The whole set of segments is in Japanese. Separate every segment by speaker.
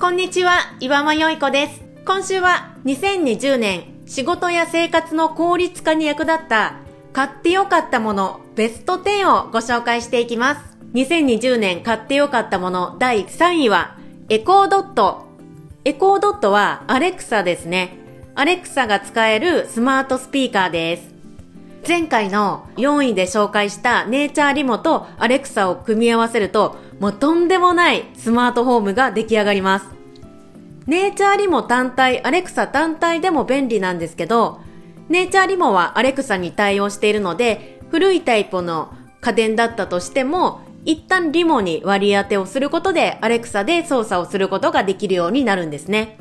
Speaker 1: こんにちは、岩間よいこです。今週は2020年仕事や生活の効率化に役立った買ってよかったものベスト10をご紹介していきます。2020年買ってよかったもの第3位はエコードット。エコードットはアレクサですね。アレクサが使えるスマートスピーカーです。前回の4位で紹介したネイチャーリモとアレクサを組み合わせると、もうとんでもないスマートホームが出来上がります。ネイチャーリモ単体、アレクサ単体でも便利なんですけど、ネイチャーリモはアレクサに対応しているので、古いタイプの家電だったとしても、一旦リモに割り当てをすることで、アレクサで操作をすることができるようになるんですね。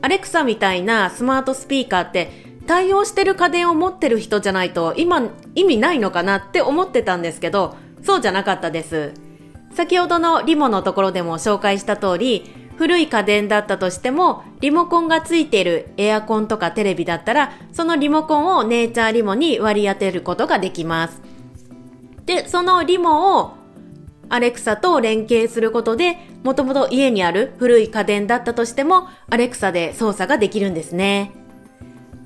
Speaker 1: アレクサみたいなスマートスピーカーって対応してる家電を持ってる人じゃないと今意味ないのかなって思ってたんですけど、そうじゃなかったです。先ほどのリモのところでも紹介した通り、古い家電だったとしても、リモコンがついているエアコンとかテレビだったら、そのリモコンをネイチャーリモに割り当てることができます。で、そのリモをアレクサと連携することで、もともと家にある古い家電だったとしても、アレクサで操作ができるんですね。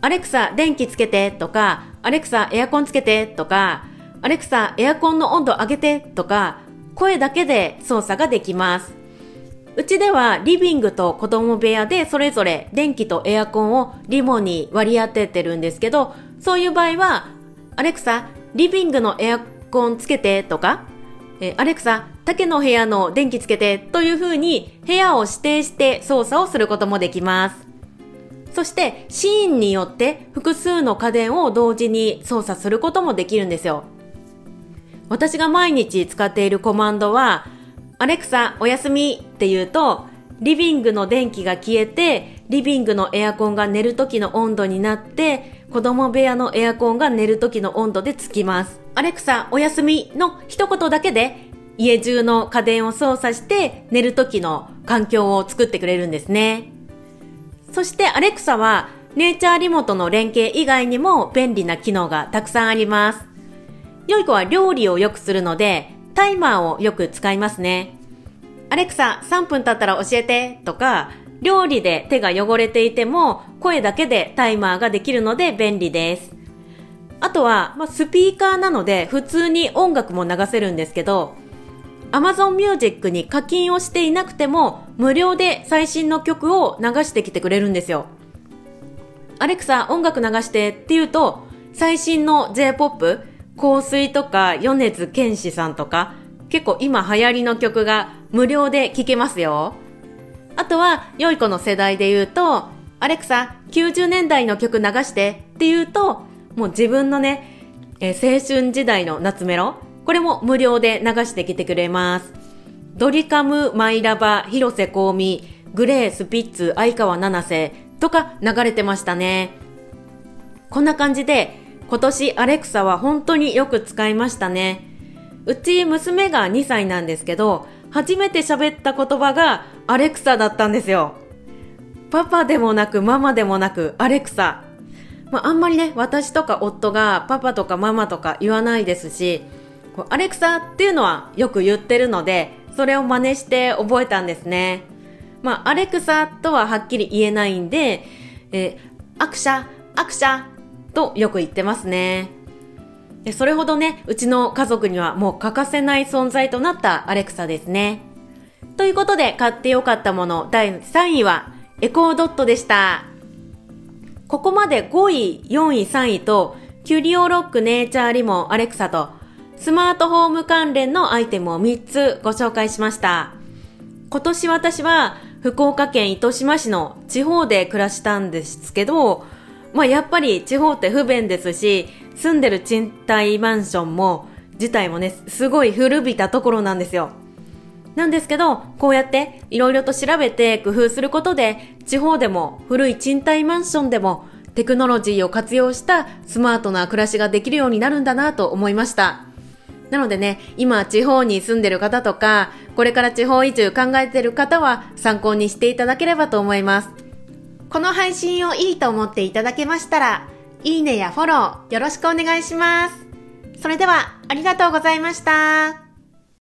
Speaker 1: アレクサ電気つけてとか、アレクサエアコンつけてとか、アレクサエアコンの温度上げてとか、声だけで操作ができます。うちではリビングと子供部屋でそれぞれ電気とエアコンをリモに割り当ててるんですけど、そういう場合は、アレクサ、リビングのエアコンつけてとか、えアレクサ、竹の部屋の電気つけてという風に部屋を指定して操作をすることもできます。そしてシーンによって複数の家電を同時に操作することもできるんですよ。私が毎日使っているコマンドは、アレクサおやすみって言うと、リビングの電気が消えて、リビングのエアコンが寝る時の温度になって、子供部屋のエアコンが寝る時の温度でつきます。アレクサおやすみの一言だけで、家中の家電を操作して寝る時の環境を作ってくれるんですね。そしてアレクサはネイチャーリモートの連携以外にも便利な機能がたくさんあります。良い子は料理をよくするのでタイマーをよく使いますね。アレクサ3分経ったら教えてとか料理で手が汚れていても声だけでタイマーができるので便利です。あとは、まあ、スピーカーなので普通に音楽も流せるんですけど Amazon Music に課金をしていなくても無料で最新の曲を流してきてくれるんですよ。アレクサ音楽流してって言うと最新の J-POP 香水とか米津玄師さんとか結構今流行りの曲が無料で聴けますよ。あとは良い子の世代で言うとアレクサ90年代の曲流してって言うともう自分のね、え、青春時代の夏メロこれも無料で流してきてくれます。ドリカム、マイラバ、広瀬香美、グレー、スピッツ、相川七瀬とか流れてましたね。こんな感じで、今年アレクサは本当によく使いましたね。うち娘が2歳なんですけど、初めて喋った言葉がアレクサだったんですよ。パパでもなくママでもなくアレクサ。まあ、んまりね、私とか夫がパパとかママとか言わないですし、アレクサっていうのはよく言ってるので、それを真似して覚えたんですね。まあ、アレクサとははっきり言えないんで、えー、アクシャ、アクシャとよく言ってますね。でそれほどね、うちの家族にはもう欠かせない存在となったアレクサですね。ということで買ってよかったもの第3位はエコードットでした。ここまで5位、4位、3位とキュリオロック、ネイチャーリモン、アレクサとスマートホーム関連のアイテムを3つご紹介しました。今年私は福岡県糸島市の地方で暮らしたんですけど、まあやっぱり地方って不便ですし、住んでる賃貸マンションも自体もね、すごい古びたところなんですよ。なんですけど、こうやっていろいろと調べて工夫することで、地方でも古い賃貸マンションでもテクノロジーを活用したスマートな暮らしができるようになるんだなと思いました。なのでね、今地方に住んでる方とか、これから地方移住考えてる方は参考にしていただければと思います。この配信をいいと思っていただけましたら、いいねやフォローよろしくお願いします。それでは、ありがとうございました。